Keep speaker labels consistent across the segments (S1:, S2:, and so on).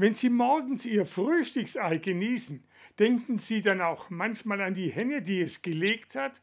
S1: Wenn Sie morgens Ihr Frühstücksei genießen, denken Sie dann auch manchmal an die Henne, die es gelegt hat?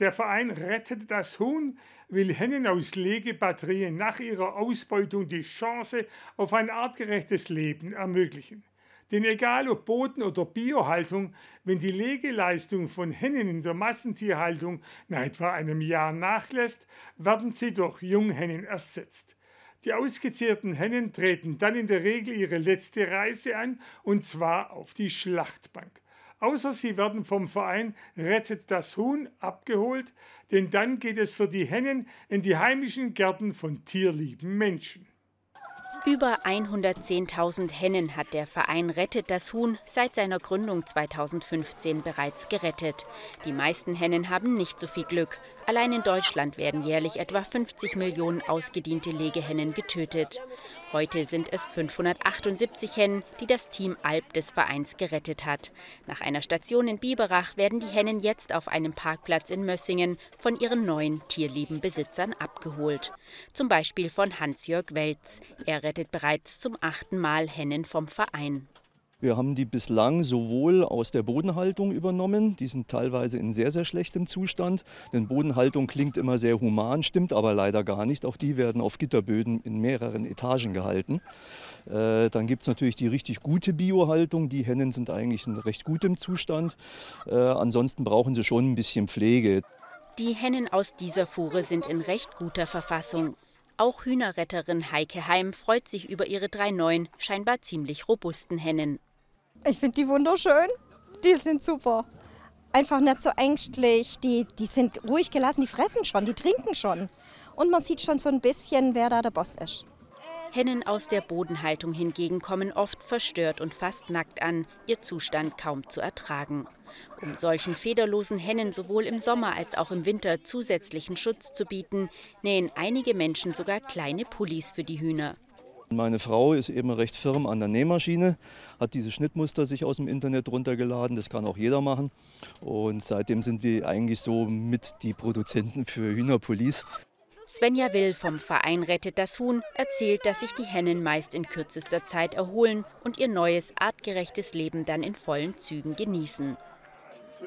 S1: Der Verein Rettet das Huhn will Hennen aus Legebatterien nach ihrer Ausbeutung die Chance auf ein artgerechtes Leben ermöglichen. Denn egal ob Boden- oder Biohaltung, wenn die Legeleistung von Hennen in der Massentierhaltung nach etwa einem Jahr nachlässt, werden sie durch Junghennen ersetzt. Die ausgezehrten Hennen treten dann in der Regel ihre letzte Reise an, und zwar auf die Schlachtbank. Außer sie werden vom Verein Rettet das Huhn abgeholt, denn dann geht es für die Hennen in die heimischen Gärten von tierlieben Menschen.
S2: Über 110.000 Hennen hat der Verein Rettet das Huhn seit seiner Gründung 2015 bereits gerettet. Die meisten Hennen haben nicht so viel Glück. Allein in Deutschland werden jährlich etwa 50 Millionen ausgediente Legehennen getötet. Heute sind es 578 Hennen, die das Team Alp des Vereins gerettet hat. Nach einer Station in Biberach werden die Hennen jetzt auf einem Parkplatz in Mössingen von ihren neuen tierlieben Besitzern abgeholt. Zum Beispiel von Hans-Jörg Welz. Er rettet bereits zum achten Mal Hennen vom Verein.
S3: Wir haben die bislang sowohl aus der Bodenhaltung übernommen, die sind teilweise in sehr, sehr schlechtem Zustand. Denn Bodenhaltung klingt immer sehr human, stimmt aber leider gar nicht. Auch die werden auf Gitterböden in mehreren Etagen gehalten. Äh, dann gibt es natürlich die richtig gute Biohaltung. Die Hennen sind eigentlich in recht gutem Zustand. Äh, ansonsten brauchen sie schon ein bisschen Pflege.
S2: Die Hennen aus dieser Fuhre sind in recht guter Verfassung. Auch Hühnerretterin Heike Heim freut sich über ihre drei neuen, scheinbar ziemlich robusten Hennen.
S4: Ich finde die wunderschön. Die sind super. Einfach nicht so ängstlich. Die, die sind ruhig gelassen, die fressen schon, die trinken schon. Und man sieht schon so ein bisschen, wer da der Boss ist.
S2: Hennen aus der Bodenhaltung hingegen kommen oft verstört und fast nackt an, ihr Zustand kaum zu ertragen. Um solchen federlosen Hennen sowohl im Sommer als auch im Winter zusätzlichen Schutz zu bieten, nähen einige Menschen sogar kleine Pullis für die Hühner.
S3: Meine Frau ist eben recht firm an der Nähmaschine, hat diese Schnittmuster sich aus dem Internet runtergeladen, das kann auch jeder machen. Und seitdem sind wir eigentlich so mit die Produzenten für Hühnerpullis.
S2: Svenja Will vom Verein Rettet das Huhn erzählt, dass sich die Hennen meist in kürzester Zeit erholen und ihr neues, artgerechtes Leben dann in vollen Zügen genießen.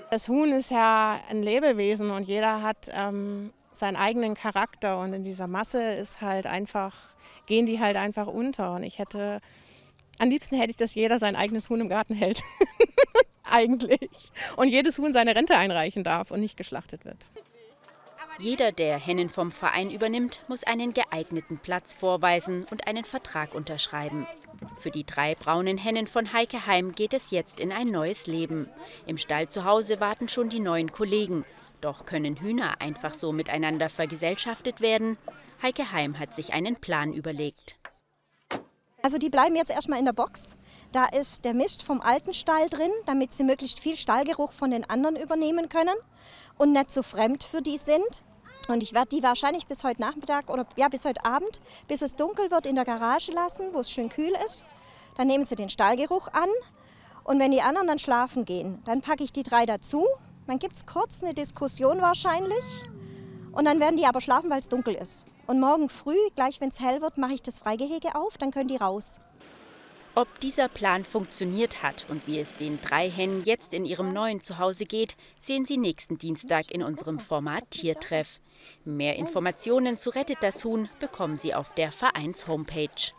S5: Das Huhn ist ja ein Lebewesen und jeder hat ähm, seinen eigenen Charakter und in dieser Masse ist halt einfach, gehen die halt einfach unter. Und ich hätte, am liebsten hätte ich, dass jeder sein eigenes Huhn im Garten hält. Eigentlich. Und jedes Huhn seine Rente einreichen darf und nicht geschlachtet wird.
S2: Jeder, der Hennen vom Verein übernimmt, muss einen geeigneten Platz vorweisen und einen Vertrag unterschreiben. Für die drei braunen Hennen von Heike Heim geht es jetzt in ein neues Leben. Im Stall zu Hause warten schon die neuen Kollegen. Doch können Hühner einfach so miteinander vergesellschaftet werden? Heike Heim hat sich einen Plan überlegt.
S4: Also die bleiben jetzt erstmal in der Box. Da ist der Mist vom alten Stall drin, damit sie möglichst viel Stallgeruch von den anderen übernehmen können und nicht so fremd für die sind. Und ich werde die wahrscheinlich bis heute Nachmittag oder ja bis heute Abend, bis es dunkel wird, in der Garage lassen, wo es schön kühl ist. Dann nehmen sie den Stallgeruch an. Und wenn die anderen dann schlafen gehen, dann packe ich die drei dazu dann gibt es kurz eine Diskussion wahrscheinlich. Und dann werden die aber schlafen, weil es dunkel ist. Und morgen früh, gleich wenn es hell wird, mache ich das Freigehege auf, dann können die raus.
S2: Ob dieser Plan funktioniert hat und wie es den drei Hennen jetzt in ihrem neuen Zuhause geht, sehen Sie nächsten Dienstag in unserem Format Tiertreff. Mehr Informationen zu Rettet das Huhn bekommen Sie auf der Vereins-Homepage.